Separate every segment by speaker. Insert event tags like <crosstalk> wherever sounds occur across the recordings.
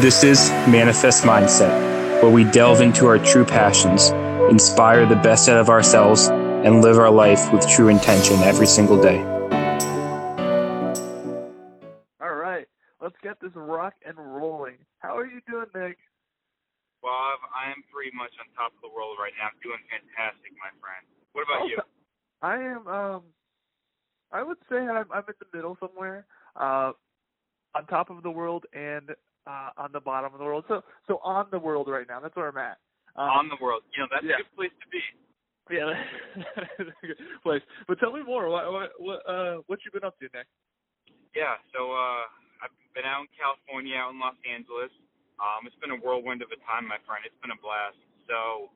Speaker 1: This is Manifest Mindset, where we delve into our true passions, inspire the best out of ourselves, and live our life with true intention every single day.
Speaker 2: All right, let's get this rock and rolling. How are you doing, Nick?
Speaker 3: Bob, I am pretty much on top of the world right now. I'm doing fantastic, my friend. What about you? <laughs>
Speaker 2: I am. Um, I would say I'm, I'm in the middle somewhere, uh, on top of the world and uh, on the bottom of the world. So, so on the world right now. That's where I'm at.
Speaker 3: on
Speaker 2: Um,
Speaker 3: the world. You know, that's
Speaker 2: yeah.
Speaker 3: a good place to be.
Speaker 2: Yeah, <laughs> that's a good place. But tell me more. What what what uh what you been up to, Nick?
Speaker 3: Yeah, so uh I've been out in California, out in Los Angeles. Um, it's been a whirlwind of a time, my friend. It's been a blast. So,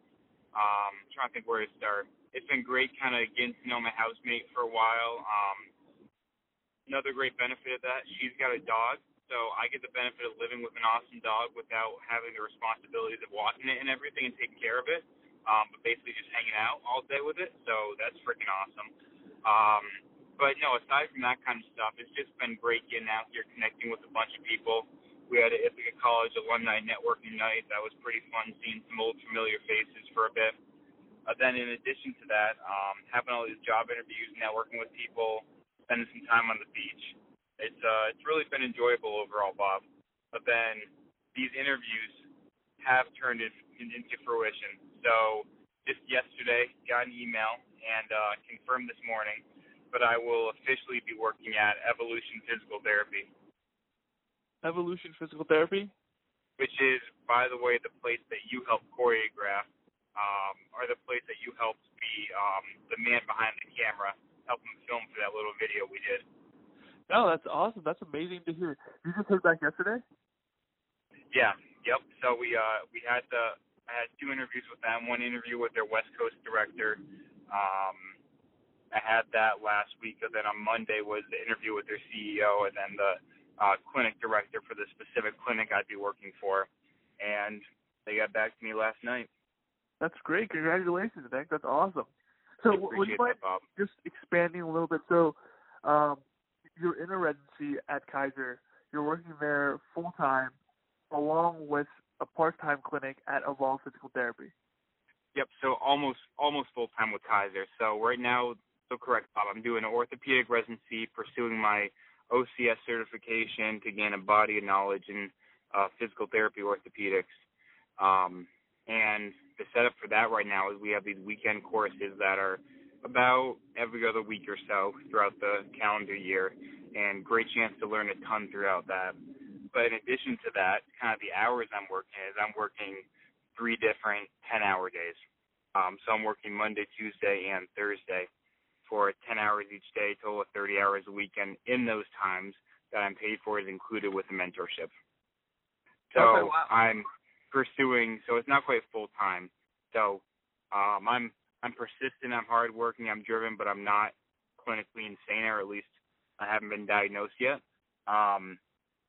Speaker 3: um, trying to think where to start. It's been great kind of getting to know my housemate for a while. Um, another great benefit of that, she's got a dog, so I get the benefit of living with an awesome dog without having the responsibilities of walking it and everything and taking care of it. Um, but basically just hanging out all day with it. So that's freaking awesome. Um, but no, aside from that kind of stuff, it's just been great getting out here, connecting with a bunch of people. We had a Ithaca College alumni networking night. That was pretty fun, seeing some old familiar faces for a bit. Uh, then, in addition to that, um, having all these job interviews, networking with people, spending some time on the beach. It's uh, it's really been enjoyable overall, Bob. But then these interviews have turned it into fruition. So just yesterday, got an email and uh, confirmed this morning, but I will officially be working at Evolution Physical Therapy,
Speaker 2: Evolution Physical Therapy.
Speaker 3: which is, by the way, the place that you helped choreograph, um, or the place that you helped be um, the man behind the camera, helping film for that little video we did.
Speaker 2: No, that's awesome. That's amazing to hear. You just heard back yesterday.
Speaker 3: Yeah. Yep. So we uh we had the I had two interviews with them. One interview with their West Coast director. Um, I had that last week, and then on Monday was the interview with their CEO, and then the uh, clinic director for the specific clinic I'd be working for. And they got back to me last night.
Speaker 2: That's great. Congratulations, Nick. That's awesome. So, would you mind
Speaker 3: that,
Speaker 2: just expanding a little bit? So, um, you're in a residency at Kaiser. You're working there full time, along with a part-time clinic at Evolve Physical Therapy.
Speaker 3: Yep. So almost almost full time with Kaiser. So right now, so correct, Bob. I'm doing an orthopedic residency, pursuing my OCS certification to gain a body of knowledge in uh, physical therapy orthopedics. Um, and the setup for that right now is we have these weekend courses that are about every other week or so throughout the calendar year, and great chance to learn a ton throughout that. But in addition to that, kind of the hours I'm working is I'm working three different 10 hour days. Um, so I'm working Monday, Tuesday, and Thursday for 10 hours each day, total of 30 hours a week. And in those times that I'm paid for is included with the mentorship. So
Speaker 2: Okay, wow.
Speaker 3: I'm pursuing, so it's not quite full time. So um, I'm I'm persistent, I'm hardworking, I'm driven, but I'm not clinically insane, or at least I haven't been diagnosed yet. Um,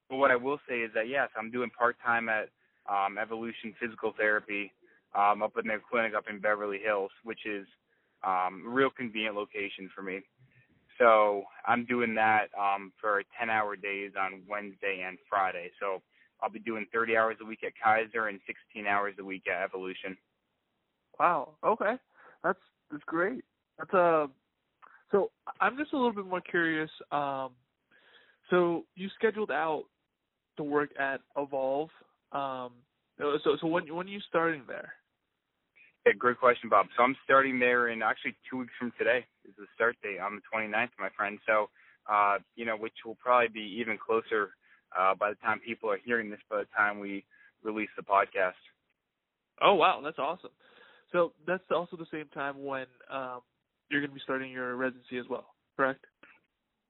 Speaker 3: but what I will say is that yes, I'm doing part time at um, Evolution Physical Therapy um, up in their clinic up in Beverly Hills, which is um, a real convenient location for me. So I'm doing that um, for 10 hour days on Wednesday and Friday. So I'll be doing 30 hours a week at Kaiser and 16 hours a week at Evolution.
Speaker 2: Wow. Okay. That's that's great. That's uh so I'm just a little bit more curious. Um so you scheduled out to work at Evolve. Um so so when when are you starting there?
Speaker 3: Yeah, great question, Bob. So I'm starting there in actually two weeks from today is the start date on the 29th, my friend. So, uh, you know, which will probably be even closer uh, by the time people are hearing this, by the time we release the podcast.
Speaker 2: Oh wow, that's awesome. So that's also the same time when um you're gonna be starting your residency as well, correct?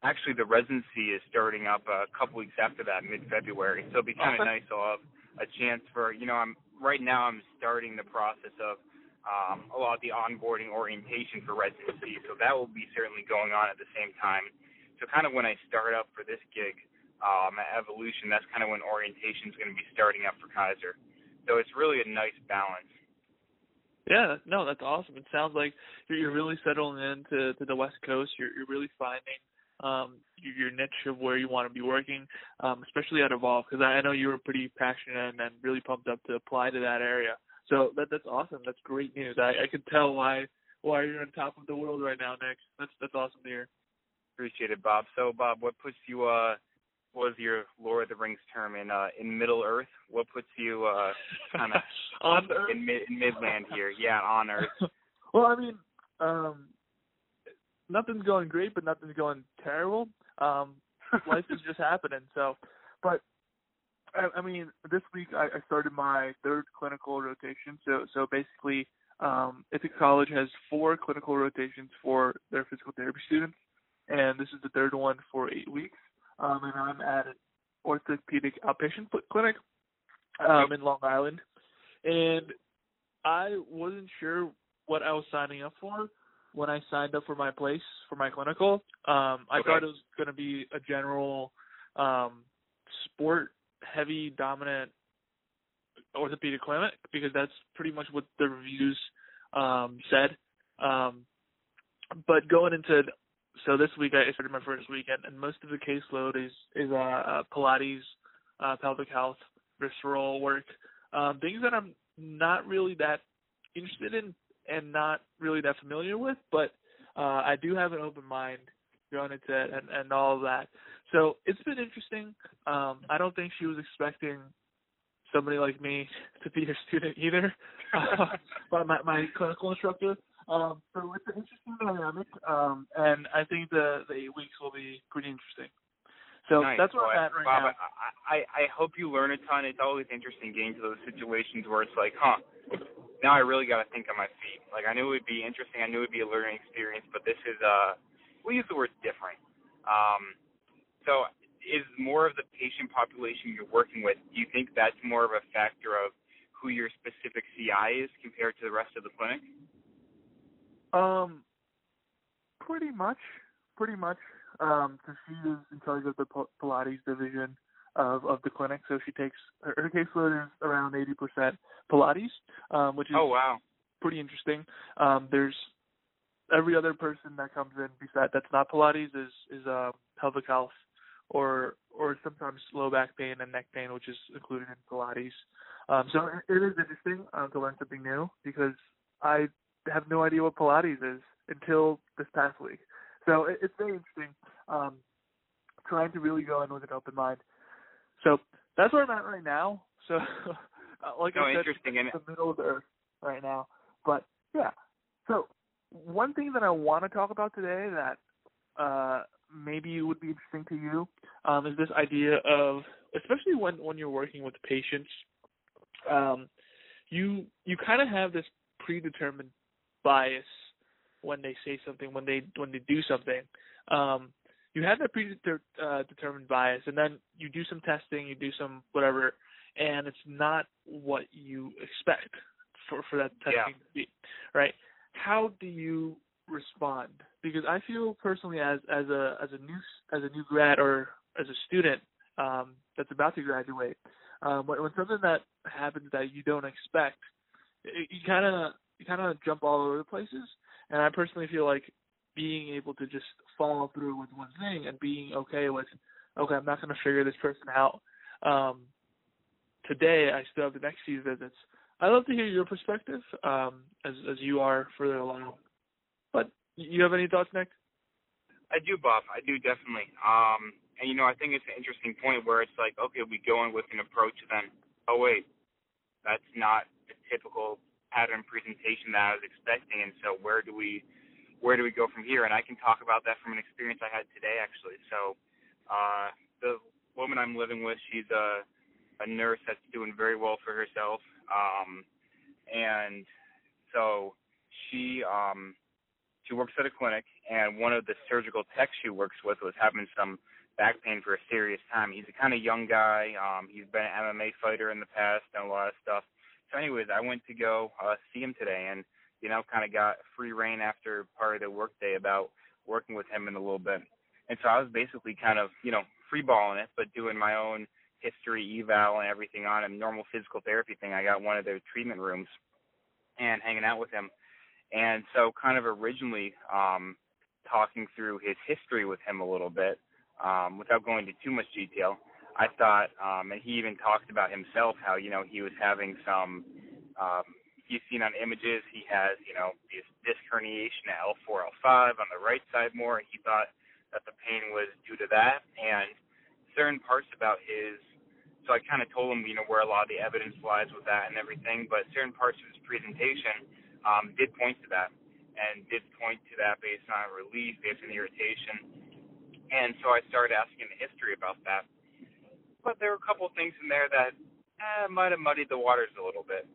Speaker 3: Actually, the residency is starting up a couple weeks after that, mid-February. So it'll be kind of
Speaker 2: Okay.
Speaker 3: nice. I'll have a chance for, you know, I'm right now I'm starting the process of um, a lot of the onboarding orientation for residency. So that will be certainly going on at the same time. So kind of when I start up for this gig um, at Evolution, that's kind of when orientation is going to be starting up for Kaiser. So it's really a nice balance.
Speaker 2: Yeah, no, that's awesome. It sounds like you're, you're really settling into to the West Coast. You're you're really finding um, your niche of where you want to be working, um, especially at Evolve, because I know you were pretty passionate and, and really pumped up to apply to that area. So that that's awesome. That's great news. I, I can tell why why you're on top of the world right now, Nick. That's that's awesome to hear.
Speaker 3: Appreciate it, Bob. So, Bob, what puts you uh was your Lord of the Rings term in uh in Middle Earth? What puts you uh kind of <laughs>
Speaker 2: on Earth?
Speaker 3: in mid in Midland here? Yeah, on Earth. <laughs>
Speaker 2: well, I mean, um nothing's going great, but nothing's going terrible. Um <laughs> life is just happening. So, but I, I mean, this week I, I started my third clinical rotation. So, so basically, um, Ithaca College has four clinical rotations for their physical therapy students, and this is the third one for eight weeks. Um, and I'm at an orthopedic outpatient clinic um, in Long Island, and I wasn't sure what I was signing up for when I signed up for my place for my clinical. Um, I
Speaker 3: okay.
Speaker 2: thought it was going to be a general um, sport heavy dominant orthopedic clinic because that's pretty much what the reviews um, said. Um, but going into so this week I started my first week and, and most of the caseload is is uh, uh, Pilates, uh, pelvic health, visceral work, um, things that I'm not really that interested in and not really that familiar with, but uh, I do have an open mind going into it and, and all of that. So it's been interesting. Um, I don't think she was expecting somebody like me to be her student either, <laughs> uh, but my, my clinical instructor. Um, so it's an interesting dynamic, um, and I think the, the eight weeks will be pretty interesting. So
Speaker 3: nice.
Speaker 2: that's where
Speaker 3: well,
Speaker 2: I'm at right
Speaker 3: Bob,
Speaker 2: now.
Speaker 3: I, I, I hope you learn a ton. It's always interesting getting to those situations where it's like, huh, now I really got to think on my feet. Like I knew it would be interesting. I knew it would be a learning experience, but this is uh, we use the word different. Um, so is more of the patient population you're working with, do you think that's more of a factor of who your specific CI is compared to the rest of the clinic?
Speaker 2: Um, pretty much, pretty much. Um, so she is in charge of the Pilates division of of the clinic. So she takes her, her caseload is around eighty percent Pilates, um, which is
Speaker 3: oh wow,
Speaker 2: pretty interesting. Um, there's every other person that comes in besides that's not Pilates is is uh, pelvic health or or sometimes low back pain and neck pain, which is included in Pilates. Um, so it, it is interesting uh, to learn something new because I have no idea what Pilates is until this past week. So it, it's very interesting. Um, trying to really go in with an open mind. So that's where I'm at right now. So, <laughs> uh, like
Speaker 3: no,
Speaker 2: I said,
Speaker 3: interesting,
Speaker 2: it's the middle of the earth right now. But yeah, so one thing that I want to talk about today that uh, maybe would be interesting to you um, is this idea of, especially when when you're working with patients, um, you you kind of have this predetermined bias when they say something, when they when they do something. Um, you have that predetermined uh, bias, and then you do some testing, you do some whatever, and it's not what you expect for for that testing
Speaker 3: yeah.
Speaker 2: to be, right? How do you respond? Because I feel personally, as as a as a new as a new grad or as a student um, that's about to graduate, um, when, when something that happens that you don't expect, it, you kind of you kind of jump all over the places. And I personally feel like being able to just follow through with one thing and being okay with, okay, I'm not going to figure this person out. Um, today, I still have the next few visits. I'd love to hear your perspective um, as as you are further along. But you have any thoughts, Nick?
Speaker 3: I do, Bob. I do definitely. Um, and you know, I think it's an interesting point where it's like, okay, we go in with an approach, then, oh wait, that's not the typical pattern presentation that I was expecting, and so where do we where do we go from here? And I can talk about that from an experience I had today, actually. So, uh, the woman I'm living with, she's a a nurse that's doing very well for herself, um, and so she um, she works at a clinic, and one of the surgical techs she works with was having some back pain for a serious time. He's a kind of young guy. Um, he's been an MMA fighter in the past, done a lot of stuff. So, anyways, I went to go uh, see him today, and you know, kind of got free reign after part of the workday about working with him in a little bit. And so I was basically kind of, you know, free balling it, but doing my own history eval and everything on him, normal physical therapy thing. I got one of their treatment rooms and hanging out with him. And so kind of originally, um, talking through his history with him a little bit, um, without going into too much detail, I thought, um, and he even talked about himself how you know he was having some. Um, he's seen on images he has you know this disc herniation at L4, L5 on the right side more. He thought that the pain was due to that, and certain parts about his. So I kind of told him, you know, where a lot of the evidence lies with that and everything, but certain parts of his presentation um, did point to that, and did point to that based on relief, based on irritation. And so I started asking the history about that but there were a couple things in there that eh, might have muddied the waters a little bit.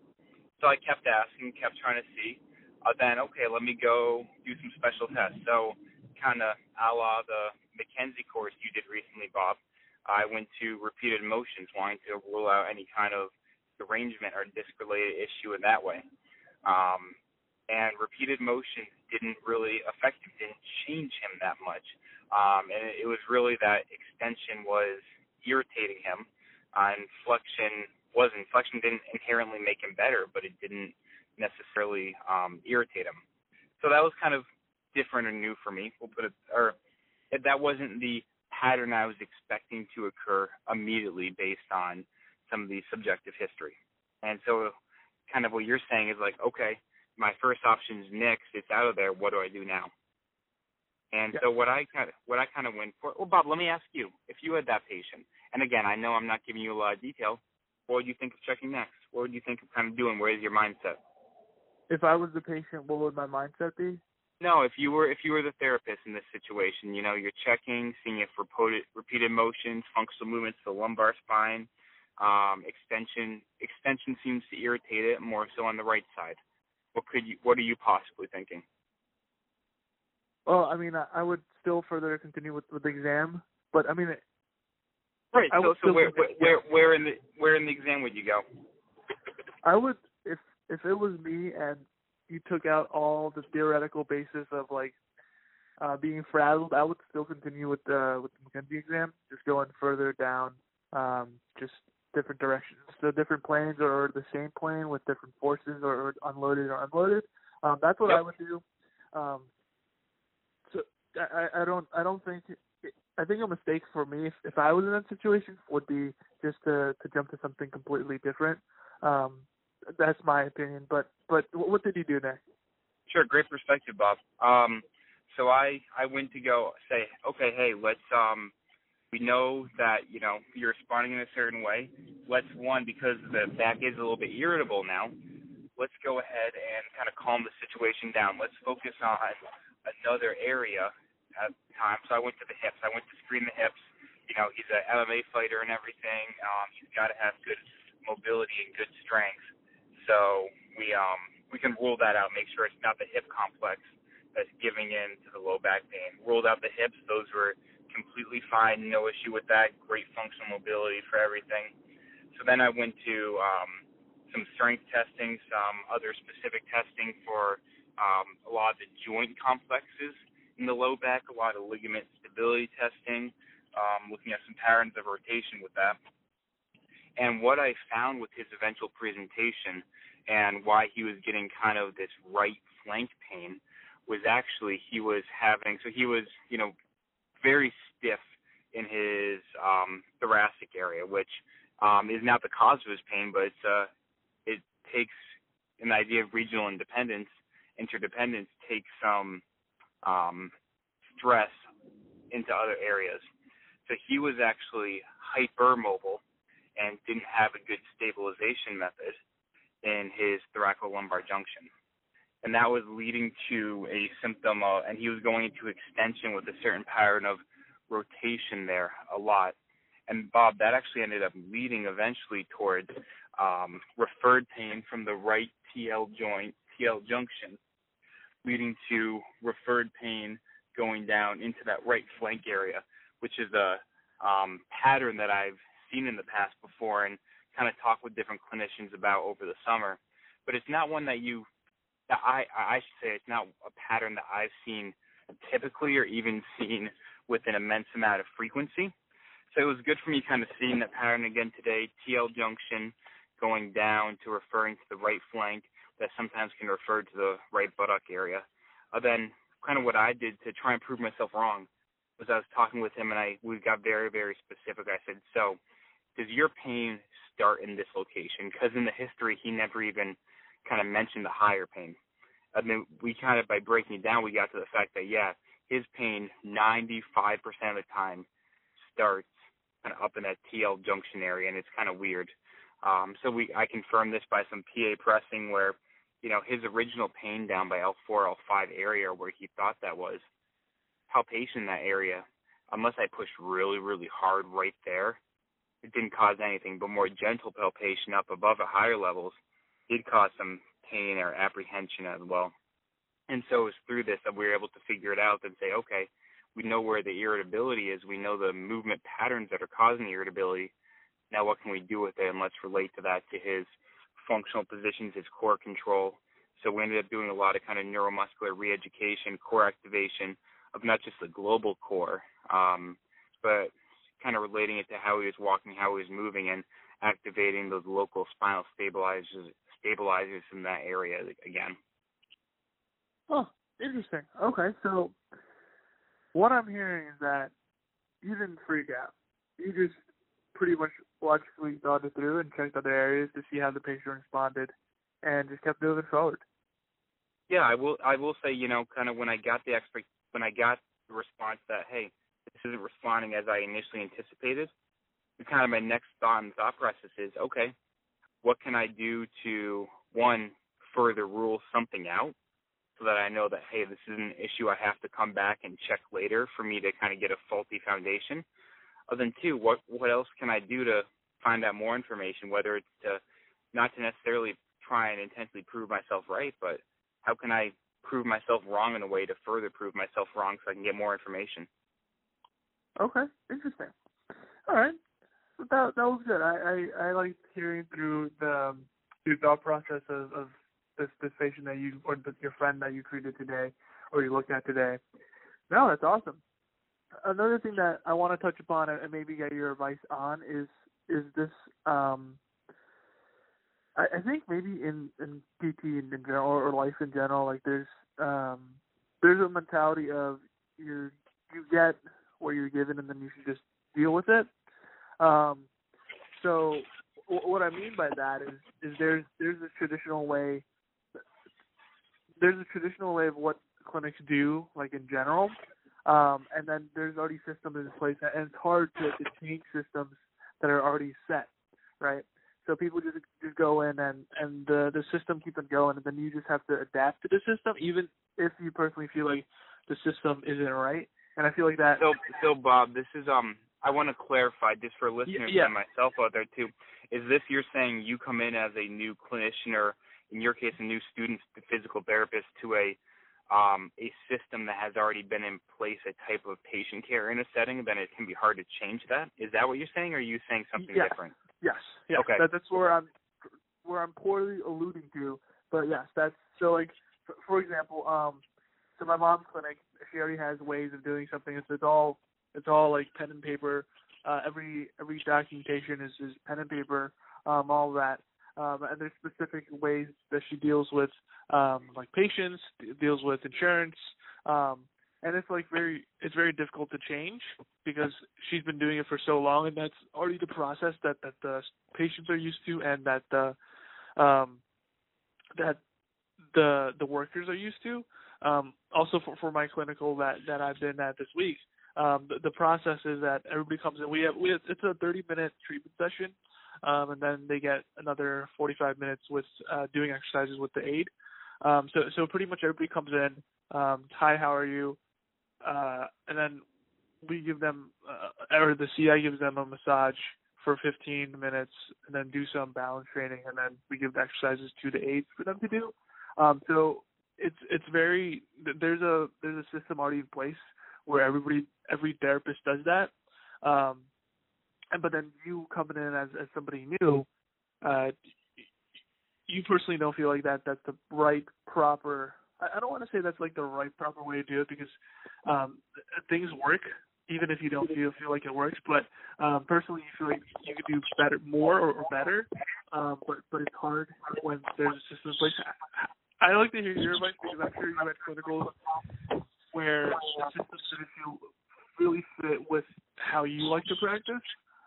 Speaker 3: So I kept asking, kept trying to see. Uh, then, okay, let me go do some special tests. So, kind of a la the McKenzie course you did recently, Bob. I went to repeated motions, wanting to rule out any kind of derangement or disc-related issue in that way. Um, and repeated motions didn't really affect him, didn't change him that much. Um, and it was really that extension was irritating him. Uh, and flexion wasn't. Flexion didn't inherently make him better, but it didn't necessarily um, irritate him. So that was kind of different and new for me. We'll put it, or that wasn't the pattern I was expecting to occur immediately based on some of the subjective history. And so, kind of what you're saying is like, okay, my first option is next. It's out of there. What do I do now? And yeah. so what I kind of what I kind of went for. Well, Bob, let me ask you: if you had that patient, and again, I know I'm not giving you a lot of detail, what would you think of checking next? What would you think of kind of doing? Where is your mindset?
Speaker 2: If I was the patient, what would my mindset be?
Speaker 3: No, if you were if you were the therapist in this situation, you know, you're checking, seeing if repeated repeated motions, functional movements to the lumbar spine, um, extension extension seems to irritate it more so on the right side. What could you what are you possibly thinking?
Speaker 2: Well, I mean, I, I would still further continue with with the exam, but I mean,
Speaker 3: right. I so, so where, where, where, where in the where in the exam would you go?
Speaker 2: I would if if it was me and you took out all the theoretical basis of like uh being frazzled, I would still continue with the with the McKenzie exam, just going further down, um, just different directions, so different planes or the same plane with different forces or, unloaded or unloaded. Um, that's what yep. I would do. Um, I, I don't I don't think I think a mistake for me if, if I was in that situation would be just to to jump to something completely different. Um, that's my opinion. But but what did you do next?
Speaker 3: Sure, great perspective, Bob. Um, so I I went to go say, okay, hey, let's um, we know that you know you're responding in a certain way. Let's one because the back is a little bit irritable now. Let's go ahead and kind of calm the situation down. Let's focus on another area at time. So I went to the hips. I went to screen the hips. You know, he's an MMA fighter and everything. Um, he's got to have good mobility and good strength. So we um we can rule that out. Make sure it's not the hip complex that's giving in to the low back pain. Ruled out the hips. Those were completely fine. No issue with that. Great functional mobility for everything. So then I went to um, some strength testing, some other specific testing for um, a lot of the joint complexes in the low back, a lot of ligament stability testing, um, looking at some patterns of rotation with that. And what I found with his eventual presentation and why he was getting kind of this right flank pain was actually he was having so he was you know very stiff in his um, thoracic area, which um, is not the cause of his pain, but it's, uh, it takes an idea of regional independence, interdependence takes some um, stress into other areas. So he was actually hypermobile and didn't have a good stabilization method in his thoracolumbar junction. And that was leading to a symptom of, and he was going into extension with a certain pattern of rotation there a lot. And Bob, that actually ended up leading eventually towards um, referred pain from the right TL joint, TL junction, leading to referred pain going down into that right flank area, which is a um, pattern that I've seen in the past before and kind of talked with different clinicians about over the summer. But it's not one that you, that I, I should say, it's not a pattern that I've seen typically or even seen with an immense amount of frequency. So it was good for me kind of seeing that pattern again today, TL junction going down to referring to the right flank that sometimes can refer to the right buttock area. Uh, then kind of what I did to try and prove myself wrong was I was talking with him and I we got very very specific. I said, "So, does your pain start in this location?" Because in the history, he never even kind of mentioned the higher pain. And then we kind of by breaking it down, we got to the fact that yeah, his pain 95% of the time starts kind of up in that TL junction area, and it's kind of weird. Um, so we I confirmed this by some PA pressing where you know his original pain down by L4 L5 area where he thought that was palpation in that area, unless I pushed really, really hard right there, it didn't cause anything. But more gentle palpation up above at higher levels did cause some pain or apprehension as well. And so it was through this that we were able to figure it out and say, okay, we know where the irritability is. We know the movement patterns that are causing the irritability. Now what can we do with it? And let's relate to that to his functional positions, his core control. So we ended up doing a lot of kind of neuromuscular reeducation, core activation, of not just the global core, um, but kind of relating it to how he was walking, how he was moving, and activating those local spinal stabilizers stabilizers in that area again.
Speaker 2: Oh, interesting. Okay, so what I'm hearing is that you didn't freak out. You just pretty much logically thought it through and checked other areas to see how the patient responded, and just kept moving forward.
Speaker 3: Yeah, I will. I will say, you know, kind of when I got the expect when I got the response that hey, this isn't responding as I initially anticipated, kind of my next thought and thought process is okay, what can I do to one further rule something out so that I know that hey, this is an issue I have to come back and check later for me to kind of get a faulty foundation. And then two, what what else can I do to find out more information, whether it's to not to necessarily try and intensely prove myself right, but how can I prove myself wrong in a way to further prove myself wrong so I can get more information.
Speaker 2: Okay, interesting. All right, that that was good. I I, I liked hearing through the through thought process of, of this this patient that you or your friend that you treated today or you looked at today. No, that's awesome. Another thing that I want to touch upon and maybe get your advice on is is this um I, I think maybe in in PT in, in general or life in general, like there's um there's a mentality of you you get what you're given and then you should just deal with it. Um, so w- what I mean by that is is there's there's a traditional way there's a traditional way of what clinics do, like in general, um, and then there's already systems in place, and it's hard to, to change systems that are already set, right? So people just just go in and and the the system keeps on going, and then you just have to adapt to the system, even if you personally feel like the system isn't right. And I feel like that.
Speaker 3: So so Bob, this is um I want to clarify this for listeners
Speaker 2: yeah.
Speaker 3: and myself out there too. Is this you're saying you come in as a new clinician or in your case a new student physical therapist to a um, a system that has already been in place, a type of patient care in a setting, then it can be hard to change that. Is that what you're saying, or are you saying something
Speaker 2: yes.
Speaker 3: different?
Speaker 2: Yes. Yes.
Speaker 3: Okay.
Speaker 2: That, that's where I'm where I'm poorly alluding to. But yes, that's so like for, for example, um, so my mom's clinic, she already has ways of doing something. It's, it's all it's all like pen and paper. Uh, every every documentation is, is pen and paper. Um, all that. Um, and there's specific ways that she deals with um, like patients, deals with insurance, um, and it's like very it's very difficult to change because she's been doing it for so long and that's already the process that that the patients are used to and that the um that the the workers are used to. Um also for for my clinical that that I've been at this week um the, the process is that everybody comes in. We have we have, it's a 30 minute treatment session um and then they get another 45 minutes with uh doing exercises with the aid. um so so pretty much everybody comes in um hi how are you uh, and then we give them, uh, or the CI gives them a massage for 15 minutes, and then do some balance training, and then we give the exercises to the aides for them to do. Um, so it's it's very there's a there's a system already in place where everybody every therapist does that. Um, and but then you coming in as as somebody new, uh, you personally don't feel like that that's the right proper I don't want to say that's like the right proper way to do it because um, things work even if you don't feel feel like it works. But um, personally, you feel like you could do better, more or, or better. Um, but but it's hard when there's a system in place. I, I like to hear your advice because I'm sure you had clinicals where the systems didn't feel really fit with how you like to practice.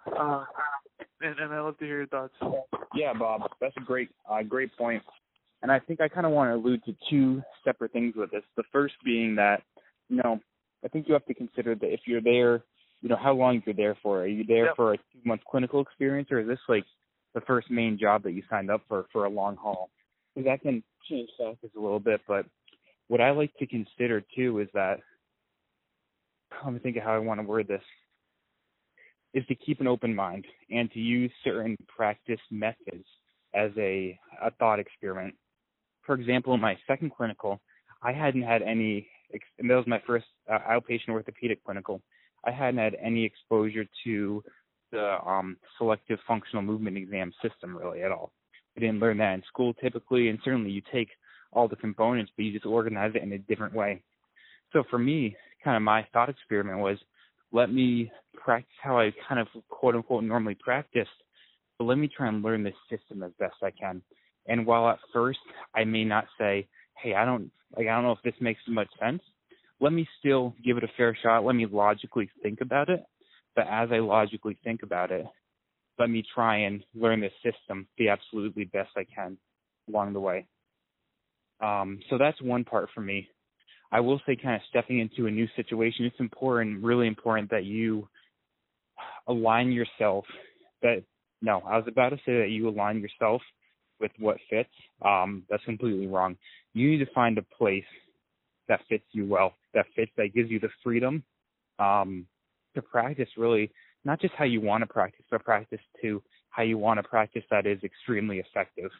Speaker 2: Uh, and, and I'd love to hear your thoughts.
Speaker 3: Yeah, Bob, that's a great, uh, great point. And I think I kind of want to allude to two separate things with this. The first being that, you know, I think you have to consider that if you're there, you know, how long you're there for. Are you there
Speaker 2: yep.
Speaker 3: for a two month clinical experience, or is this like the first main job that you signed up for for a long haul? Because that can change factors a little bit. But what I like to consider too is that let me think of how I want to word this is to keep an open mind and to use certain practice methods as a, a thought experiment. For example, in my second clinical, I hadn't had any, and that was my first uh, outpatient orthopedic clinical. I hadn't had any exposure to the um, selective functional movement exam system really at all. We didn't learn that in school typically, and certainly you take all the components, but you just organize it in a different way. So for me, kind of my thought experiment was let me practice how I kind of quote unquote normally practiced, but let me try and learn this system as best I can. And while at first I may not say, hey, I don't like I don't know if this makes much sense, let me still give it a fair shot. Let me logically think about it. But as I logically think about it, let me try and learn this system the absolutely best I can along the way. Um, so that's one part for me. I will say, kind of stepping into a new situation, it's important, really important that you align yourself. That no, I was about to say that you align yourself with what fits. Um, that's completely wrong. You need to find a place that fits you well, that fits, that gives you the freedom um, to practice really not just how you want to practice, but practice to how you want to practice that is extremely effective.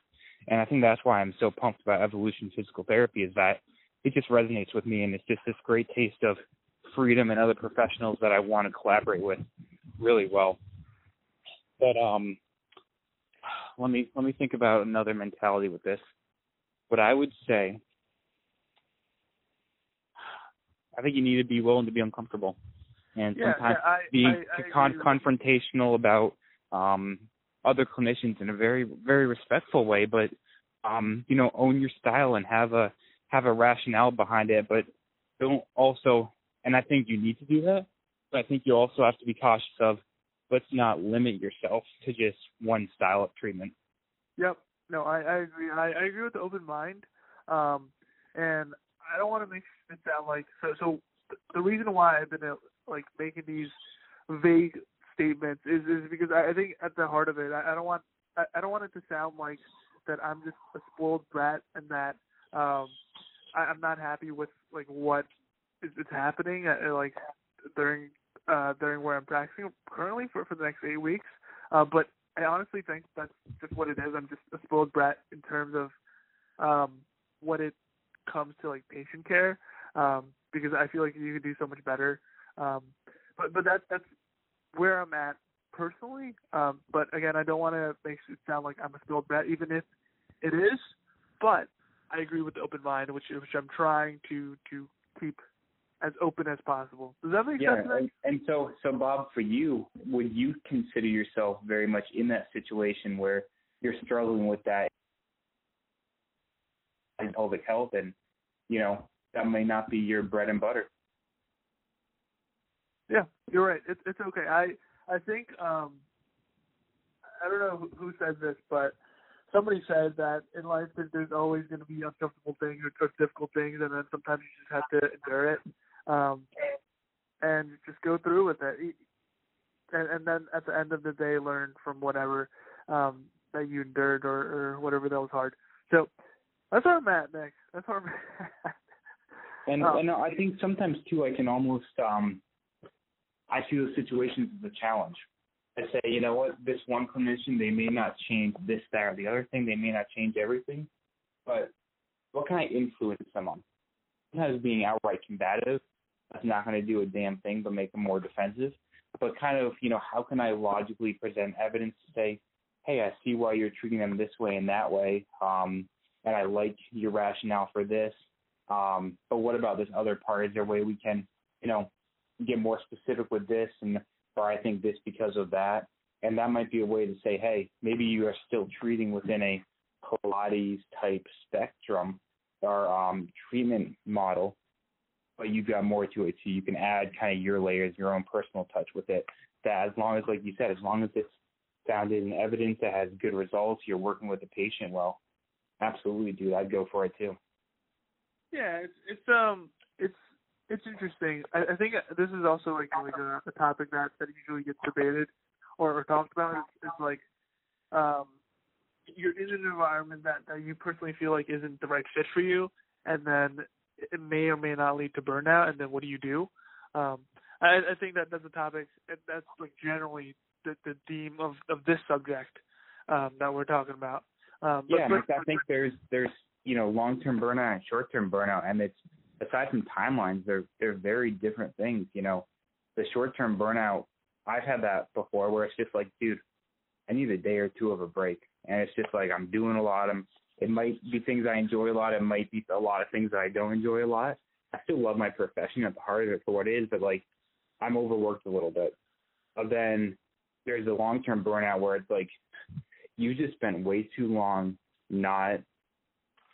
Speaker 3: And I think that's why I'm so pumped about evolution physical therapy is that it just resonates with me and it's just this great taste of freedom and other professionals that I want to collaborate with really well. But um let me let me think about another mentality with this. What I would say I think you need to be willing to be uncomfortable and
Speaker 2: yeah,
Speaker 3: sometimes
Speaker 2: yeah, I,
Speaker 3: be
Speaker 2: I, I
Speaker 3: con- confrontational about um other clinicians in a very very respectful way but um you know own your style and have a have a rationale behind it, but don't also, and I think you need to do that, but I think you also have to be cautious of let's not limit yourself to just one style of treatment.
Speaker 2: Yep. No, I, I agree. I, I agree with the open mind. Um, and I don't want to make it sound like so. So the reason why I've been uh, like making these vague statements is is because I, I think at the heart of it, I, I don't want I, I don't want it to sound like that I'm just a spoiled brat and that um I, I'm not happy with like what is, is happening uh, like during uh during where I'm practicing currently for for the next eight weeks. Uh, but I honestly think that's just what it is. I'm just a spoiled brat in terms of um what it comes to like patient care um because I feel like you could do so much better. Um but but that that's where I'm at personally. Um but again I don't want to make it sound like I'm a spoiled brat even if it is. But I agree with the open mind, which which I'm trying to to keep as open as possible. Does that make
Speaker 3: yeah,
Speaker 2: sense?
Speaker 3: And, and so, so Bob, for you, would you consider yourself very much in that situation where you're struggling with that in pelvic health, and you know that may not be your bread and butter?
Speaker 2: Yeah, you're right. It's it's okay. I I think um I don't know who said this, but somebody said that in life there's always going to be uncomfortable things or, or difficult things, and then sometimes you just have to endure it um, and just go through with it. And, and then at the end of the day, learn from whatever um, that you endured or, or whatever that was hard. So that's where I'm at, Nick. That's where I'm <laughs> at.
Speaker 3: and um, and I think sometimes too, I can almost um, I see those situations as a challenge I say, you know what, this one clinician, they may not change this, that, or the other thing. They may not change everything, but what can I influence them on? Sometimes being outright combative, that's not going to do a damn thing but make them more defensive. But kind of, you know, how can I logically present evidence to say, hey, I see why you're treating them this way and that way, um, and I like your rationale for this. Um, but what about this other part? Is there a way we can, you know, get more specific with this and or I think this because of that. And that might be a way to say, hey, maybe you are still treating within a Pilates type spectrum or um, treatment model, but you've got more to it, so you can add kind of your layers, your own personal touch with it. That as long as, like you said, as long as it's founded in evidence that has good results, you're working with the patient well. Absolutely, dude. I'd go for it too.
Speaker 2: Yeah, it's it's um it's it's interesting. I, I think this is also like like a, a topic that that usually gets debated or, or talked about. Is, like um you're in an environment that that you personally feel like isn't the right fit for you, and then it may or may not lead to burnout. And then what do you do? Um, I, I think that that's a topic and that's like generally the the theme of of this subject um that we're talking about. Um,
Speaker 3: yeah,
Speaker 2: but,
Speaker 3: but, I think there's there's you know long term burnout and short term burnout, and it's aside from timelines, they're they're very different things. You know, the short term burnout, I've had that before, where it's just like, dude, I need a day or two of a break, and it's just like I'm doing a lot. I'm it might be things I enjoy a lot. It might be a lot of things that I don't enjoy a lot. I still love my profession at the heart of it for what it is, but like I'm overworked a little bit. But then there's the long term burnout where it's like you just spent way too long not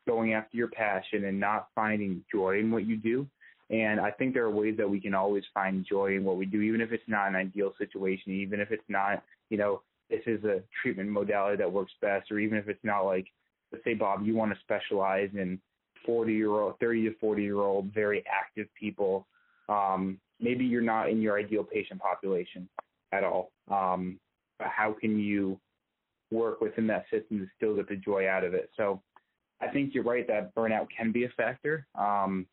Speaker 3: going after your passion and not finding joy in what you do. And I think there are ways that we can always find joy in what we do, even if it's not an ideal situation, even if it's not, you know, this is a treatment modality that works best, or even if it's not like, let's say, Bob, you want to specialize in 40 year old, 30 to 40 year old, very active people. Um, maybe you're not in your ideal patient population at all. Um, but how can you work within that system to still get the joy out of it? So I think you're right that burnout can be a factor. Um,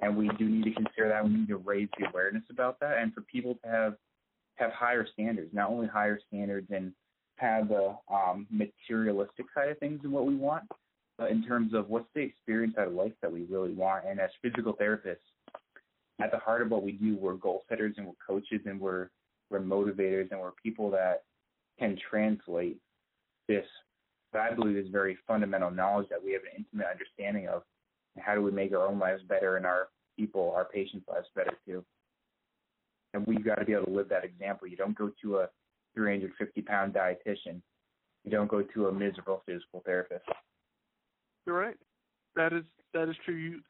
Speaker 3: and we do need to consider that. We need to raise the awareness about that, and for people to have have higher standards, not only higher standards and have the um, materialistic side of things and what we want, but in terms of what's the experience out of life that we really want. And as physical therapists, at the heart of what we do, we're goal setters and we're coaches and we're we're motivators and we're people that can translate this I believe is very fundamental knowledge that we have an intimate understanding of. And how do we make our own lives better and our people, our patients' lives better too? And we've got to be able to live that example. You don't go to a 350 pound dietitian. You don't go to a miserable physical therapist.
Speaker 2: You're right. That is that is true. You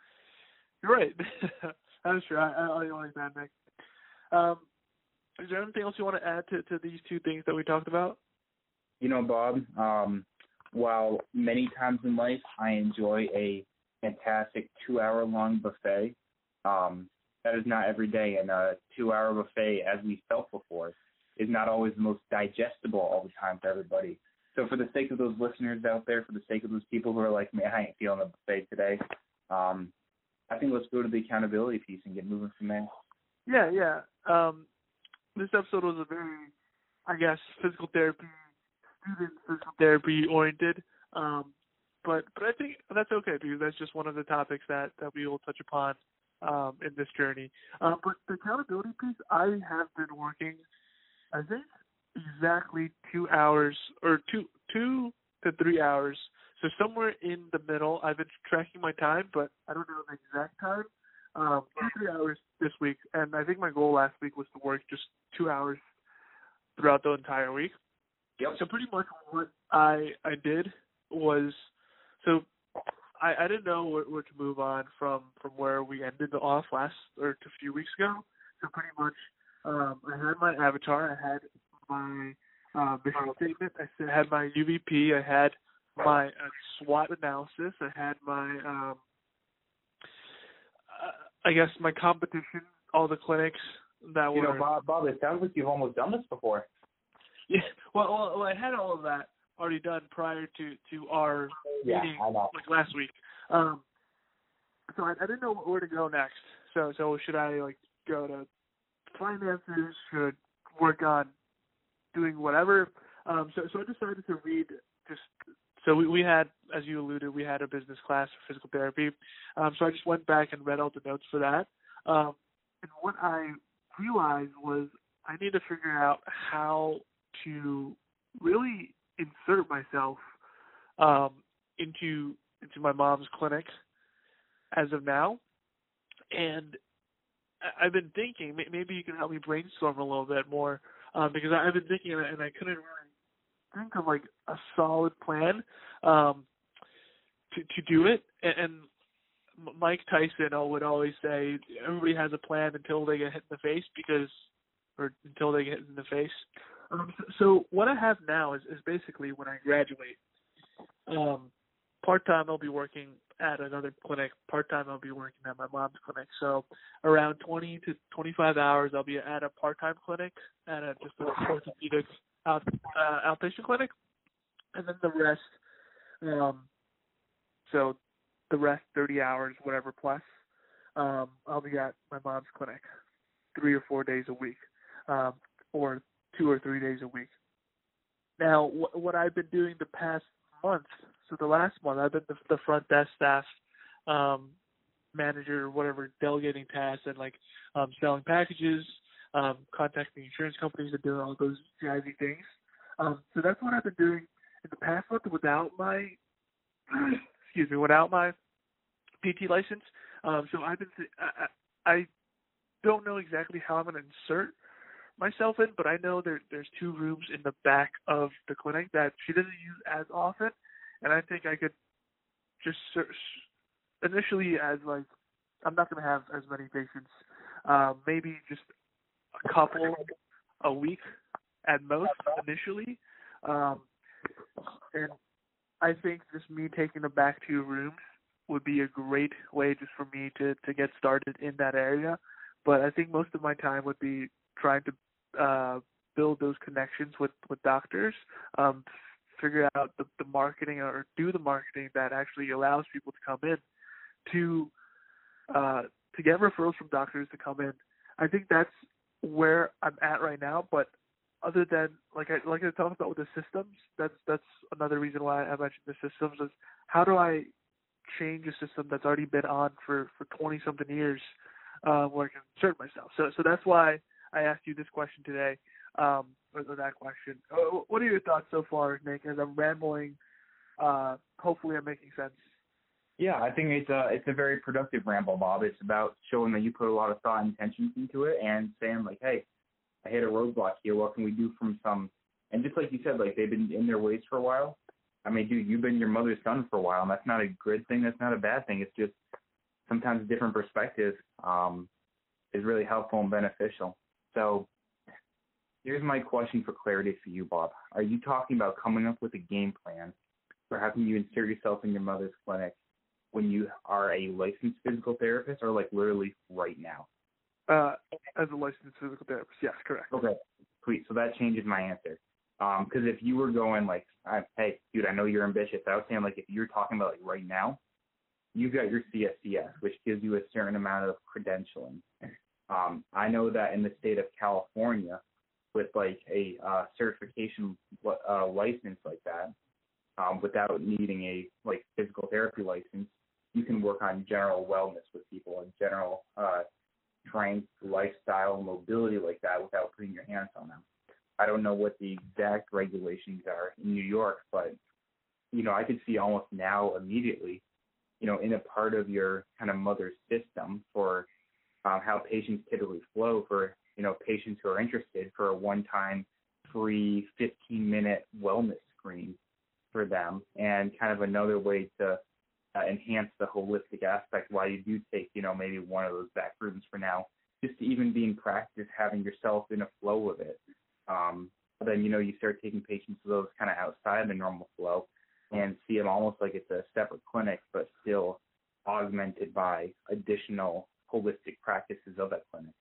Speaker 2: you're right. <laughs> that is true. I, I, I like that, Nick. Um, is there anything else you want to add to, to these two things that we talked about?
Speaker 3: You know, Bob, um, while many times in life I enjoy a fantastic two hour long buffet, um, that is not every day. And a two hour buffet, as we felt before, is not always the most digestible all the time for everybody. So for the sake of those listeners out there, for the sake of those people who are like, man, <laughs> I ain't feeling the buffet today, um, I think let's go to the accountability piece and get moving from there.
Speaker 2: Yeah, yeah. Um, this episode was a very, I guess, physical therapy student physical therapy oriented. Um, but but I think that's okay because that's just one of the topics that that we will touch upon um, in this journey. Um, but the accountability piece, I have been working, I think exactly two hours or two two to three hours. So somewhere in the middle. I've been tracking my time, but I don't know the exact time. Um, two three hours this week, and I think my goal last week was to work just two hours throughout the entire week.
Speaker 3: Yep.
Speaker 2: So pretty much what I I did was so I I didn't know where, where to move on from from where we ended the off last or a few weeks ago. So pretty much um I had my avatar, I had my uh, mission statement, I had my UVP, I had my uh, SWOT analysis, I had my um uh, I guess my competition, all the clinics that
Speaker 3: you
Speaker 2: were.
Speaker 3: know, Bob, Bob, it sounds like you've almost done this before.
Speaker 2: Yeah, <laughs> well, well, well, I had all of that already done prior to to our
Speaker 3: yeah,
Speaker 2: meeting
Speaker 3: like
Speaker 2: last week. Um, so I, I didn't know where to go next. So so should I like go to finances? Should work on doing whatever? Um, so so I decided to read just. So we, we had, as you alluded, we had a business class for physical therapy. Um, so I just went back and read all the notes for that. Um, and what I realized was I need to figure out how to really insert myself um, into into my mom's clinic as of now, and I've been thinking maybe you can help me brainstorm a little bit more um, because I've been thinking and I couldn't really think of like a solid plan um, to to do it. And Mike Tyson would always say everybody has a plan until they get hit in the face because, or until they get hit in the face. Um, so what I have now is, is basically when I graduate. Um, part time I'll be working at another clinic. Part time I'll be working at my mom's clinic. So around 20 to 25 hours I'll be at a part time clinic at a just an orthopedic out, uh, outpatient clinic, and then the rest. Um, so the rest 30 hours, whatever plus, um, I'll be at my mom's clinic three or four days a week, um, or two or three days a week. Now, wh- what I've been doing the past month, so the last month, I've been the, the front desk staff, um, manager, whatever, delegating tasks and like um, selling packages, um, contacting insurance companies and doing all those jazzy things. Um, so that's what I've been doing in the past month without my, <clears throat> excuse me, without my PT license. Um, so I've been, I, I don't know exactly how I'm going to insert myself in, but I know there there's two rooms in the back of the clinic that she doesn't use as often, and I think I could just search initially as like I'm not going to have as many patients, uh, maybe just a couple a week at most initially, um, and I think just me taking the back two rooms would be a great way just for me to to get started in that area. But I think most of my time would be trying to uh, build those connections with with doctors, um, figure out the, the marketing or do the marketing that actually allows people to come in to uh, to get referrals from doctors to come in. I think that's where I'm at right now. But other than like I like I talked about with the systems, that's that's another reason why I mentioned the systems is how do I change a system that's already been on for for 20 something years uh, where I can insert myself. So so that's why I asked you this question today, um, or that question. Uh, what are your thoughts so far, Nick? As I'm rambling, uh, hopefully I'm making sense.
Speaker 3: Yeah, I think it's a it's a very productive ramble, Bob. It's about showing that you put a lot of thought and intentions into it, and saying like, hey, I hit a roadblock here. What can we do from some? And just like you said, like they've been in their ways for a while. I mean, dude, you've been your mother's son for a while, and that's not a good thing. That's not a bad thing. It's just sometimes a different perspective um, is really helpful and beneficial. So here's my question for clarity for you, Bob. Are you talking about coming up with a game plan for having you insert yourself in your mother's clinic when you are a licensed physical therapist or like literally right now?
Speaker 2: Uh, as a licensed physical therapist, yes, correct.
Speaker 3: Okay, sweet. So that changes my answer. Because um, if you were going like, I, hey, dude, I know you're ambitious. I was saying like if you're talking about like right now, you've got your CSCS, which gives you a certain amount of credentialing. Um, I know that in the state of California, with like a uh, certification uh, license like that, um, without needing a like physical therapy license, you can work on general wellness with people and general uh, strength, lifestyle, mobility like that without putting your hands on them. I don't know what the exact regulations are in New York, but you know I could see almost now immediately, you know, in a part of your kind of mother system for um, how patients typically flow for you know patients who are interested for a one-time free 15-minute wellness screen for them, and kind of another way to uh, enhance the holistic aspect while you do take you know maybe one of those back rooms for now, just to even be in practice having yourself in a flow of it. Um, then you know you start taking patients to those kind of outside the normal flow and see them almost like it's a separate clinic, but still augmented by additional holistic practices of that clinic.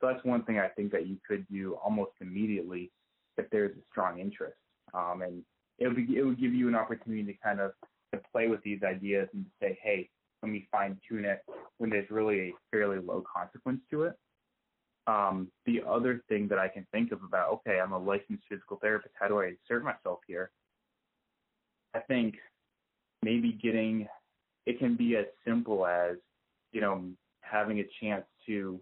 Speaker 3: So that's one thing I think that you could do almost immediately if there's a strong interest. Um, and it would be, it would give you an opportunity to kind of to play with these ideas and say, hey, let me fine tune it when there's really a fairly low consequence to it. Um, the other thing that I can think of about, okay, I'm a licensed physical therapist. How do I insert myself here? I think maybe getting it can be as simple as, you know, having a chance to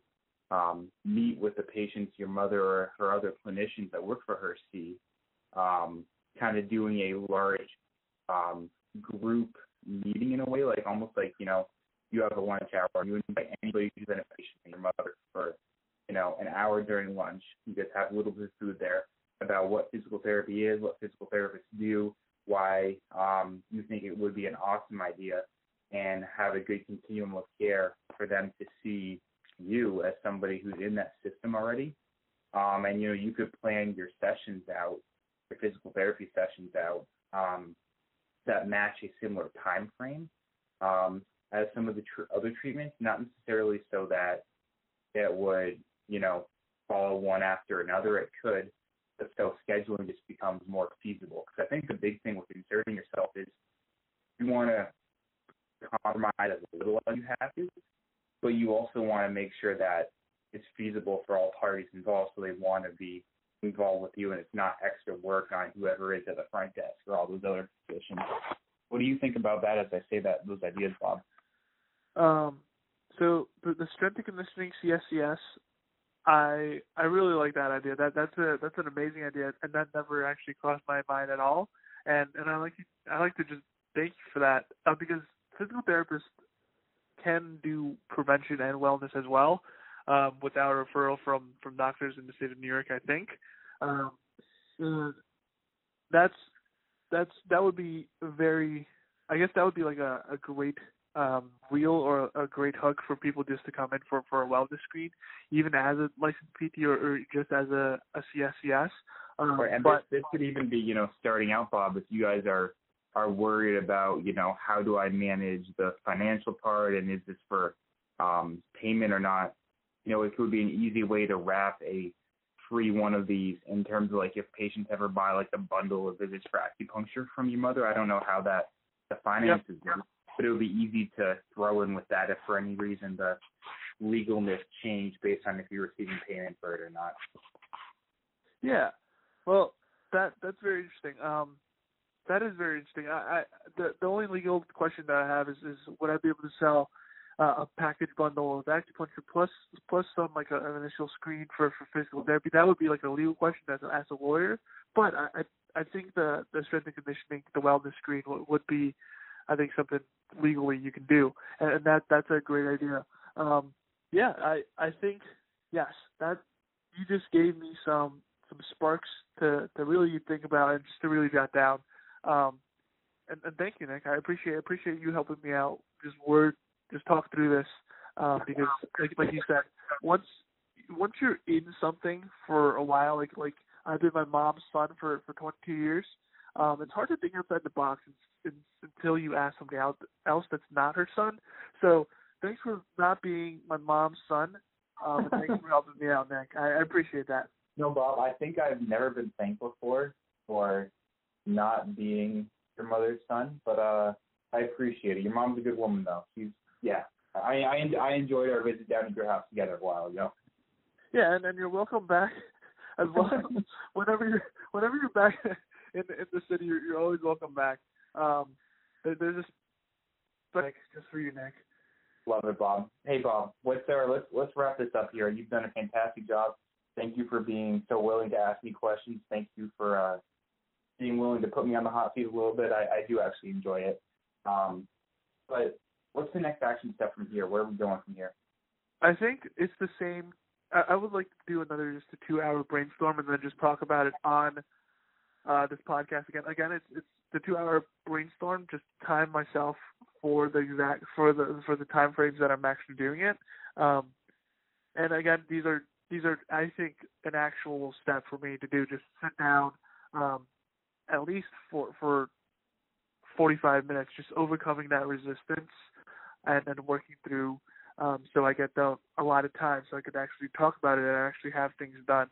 Speaker 3: um, meet with the patients your mother or her other clinicians that work for her see, um, kind of doing a large um, group meeting in a way, like almost like, you know, you have a lunch hour, you invite anybody who's been a patient your mother for, you know, an hour during lunch. You just have a little bit of food there about what physical therapy is, what physical therapists do, why um, you think it would be an awesome idea and have a good continuum of care for them to see you as somebody who's in that system already. Um, and you know, you could plan your sessions out, your physical therapy sessions out, um, that match a similar time frame um, as some of the tr- other treatments, not necessarily so that it would, you know, follow one after another. It could, but so scheduling just becomes more feasible. Because I think the big thing with inserting yourself is you want to compromise as little as you have to, but you also want to make sure that it's feasible for all parties involved, so they want to be involved with you, and it's not extra work on whoever is at the front desk or all those other positions. What do you think about that as I say that those ideas, Bob?
Speaker 2: Um, so the, the strength and conditioning CSCS, I I really like that idea. That that's a that's an amazing idea, and that never actually crossed my mind at all. And and I like I like to just thank you for that uh, because physical therapists can do prevention and wellness as well um, without a referral from from doctors in the state of New York. I think um, uh, that's that's that would be very. I guess that would be like a, a great um, wheel or a great hook for people just to come in for for a wellness screen, even as a licensed PT or, or just as a, a CSCS. Um,
Speaker 3: right, and
Speaker 2: but,
Speaker 3: this, this could even be, you know, starting out, Bob, if you guys are are worried about, you know, how do I manage the financial part and is this for um, payment or not? You know, it could be an easy way to wrap a free one of these in terms of like if patients ever buy like a bundle of visits for acupuncture from your mother. I don't know how that the finances
Speaker 2: yep.
Speaker 3: but it would be easy to throw in with that if for any reason the legalness changed based on if you're receiving payment for it or not.
Speaker 2: Yeah. Well, that that's very interesting. Um, that is very interesting. I, I the the only legal question that I have is is would I be able to sell uh, a package bundle of acupuncture plus plus some like a, an initial screen for for physical therapy? That would be like a legal question as a, as a lawyer. But I I, I think the the strength and conditioning, the wellness screen would, would be, I think something legally you can do, and, and that that's a great idea. Um, yeah, I I think yes that you just gave me some some sparks to to really think about and just to really jot down. Um, and, and thank you, Nick. I appreciate appreciate you helping me out. Just word, just talk through this um, because, like, like you said, once once you're in something for a while, like like I've been my mom's son for for 22 years. Um, it's hard to think outside the box until you ask somebody else that's not her son. So thanks for not being my mom's son. Um, thanks for helping me out, Nick. I, I appreciate that.
Speaker 3: No, Bob, I think I've never been thankful for for not being your mother's son, but uh I appreciate it. Your mom's a good woman though. She's yeah. I I I enjoyed our visit down at your house together a while ago.
Speaker 2: Yeah, and, and you're welcome back <laughs> as well. <laughs> whenever you're whenever you're back <laughs> in in the city, you're, you're always welcome back. Um, there, there's just like just for you, Nick.
Speaker 3: Love it, Bob. Hey, Bob. What's there? Let's let's wrap this up here. You've done a fantastic job. Thank you for being so willing to ask me questions. Thank you for uh, being willing to put me on the hot seat a little bit. I, I do actually enjoy it. Um, but what's the next action step from here? Where are we going from here?
Speaker 2: I think it's the same. I, I would like to do another just a two-hour brainstorm and then just talk about it on uh, this podcast again. Again, it's it's the two-hour brainstorm. Just time myself for the exact for the for the time frames that I'm actually doing it. Um, and again, these are these are I think an actual step for me to do. Just sit down, um, at least for for 45 minutes, just overcoming that resistance and then working through um, so I get the a lot of time so I could actually talk about it and actually have things done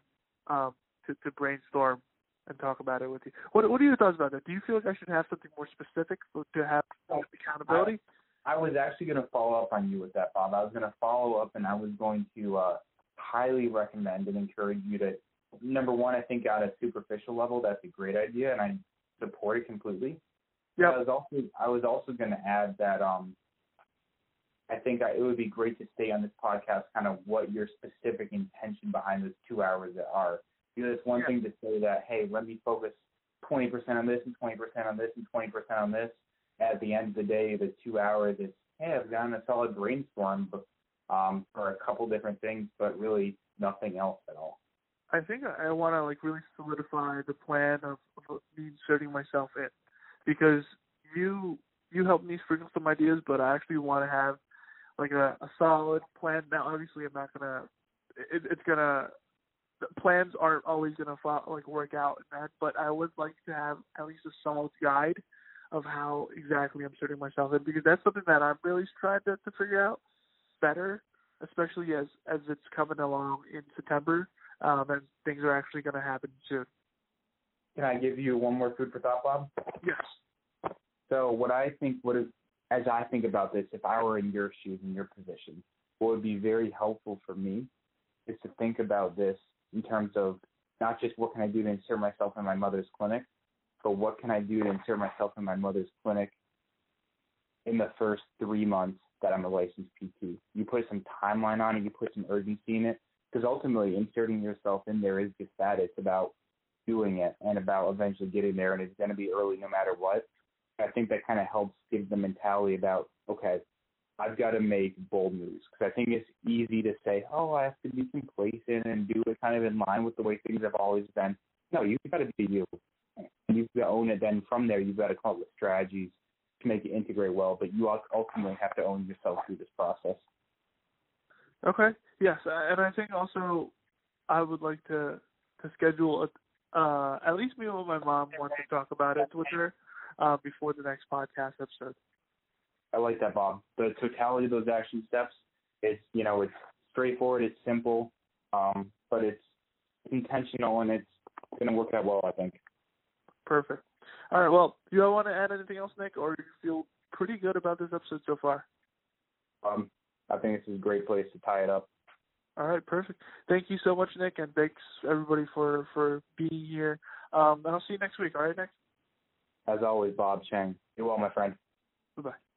Speaker 2: um, to, to brainstorm and talk about it with you. What what are your thoughts about that? Do you feel like I should have something more specific to have accountability?
Speaker 3: I, I was actually going to follow up on you with that, Bob. I was going to follow up and I was going to uh, highly recommend and encourage you to number one, I think on a superficial level, that's a great idea, and I support it completely.
Speaker 2: Yeah.
Speaker 3: I was also I was also going to add that um, I think I, it would be great to stay on this podcast, kind of what your specific intention behind those two hours are. Because it's one
Speaker 2: yeah.
Speaker 3: thing to say that, hey, let me focus 20% on this and 20% on this and 20% on this. At the end of the day, the two hours is, hey, I've done a solid brainstorm um, for a couple different things, but really nothing else at all.
Speaker 2: I think I want to like really solidify the plan of, of me inserting myself in, because you you helped me sprinkle some ideas, but I actually want to have like a, a solid plan. Now, obviously, I'm not gonna. It, it's gonna. Plans aren't always gonna follow, like work out in that, but I would like to have at least a solid guide of how exactly I'm starting myself in because that's something that I'm really trying to, to figure out better, especially as as it's coming along in September um, and things are actually going to happen soon.
Speaker 3: Can I give you one more food for thought, Bob?
Speaker 2: Yes.
Speaker 3: So what I think what is as I think about this, if I were in your shoes in your position, what would be very helpful for me is to think about this in terms of not just what can I do to insert myself in my mother's clinic, but what can I do to insert myself in my mother's clinic in the first three months that I'm a licensed PT. You put some timeline on it, you put some urgency in it, because ultimately inserting yourself in there is just that. It's about doing it and about eventually getting there, and it's going to be early no matter what. I think that kind of helps give the mentality about, okay, I've got to make bold moves because I think it's easy to say, oh, I have to be complacent and do it kind of in line with the way things have always been. No, you've got to be you. And you've got to own it. Then from there, you've got to come up with strategies to make it integrate well, but you ultimately have to own yourself through this process.
Speaker 2: Okay. Yes, and I think also I would like to to schedule a, uh, at least me and my mom want to talk about it with her uh, before the next podcast episode.
Speaker 3: I like that, Bob. The totality of those action steps, it's you know, it's straightforward, it's simple, um, but it's intentional and it's going to work out well, I think.
Speaker 2: Perfect. All right. Well, do you want to add anything else, Nick, or do you feel pretty good about this episode so far?
Speaker 3: Um, I think this is a great place to tie it up.
Speaker 2: All right, perfect. Thank you so much, Nick, and thanks everybody for for being here. Um, and I'll see you next week. All right, Nick.
Speaker 3: As always, Bob Chang. You're well, my friend.
Speaker 2: Bye bye.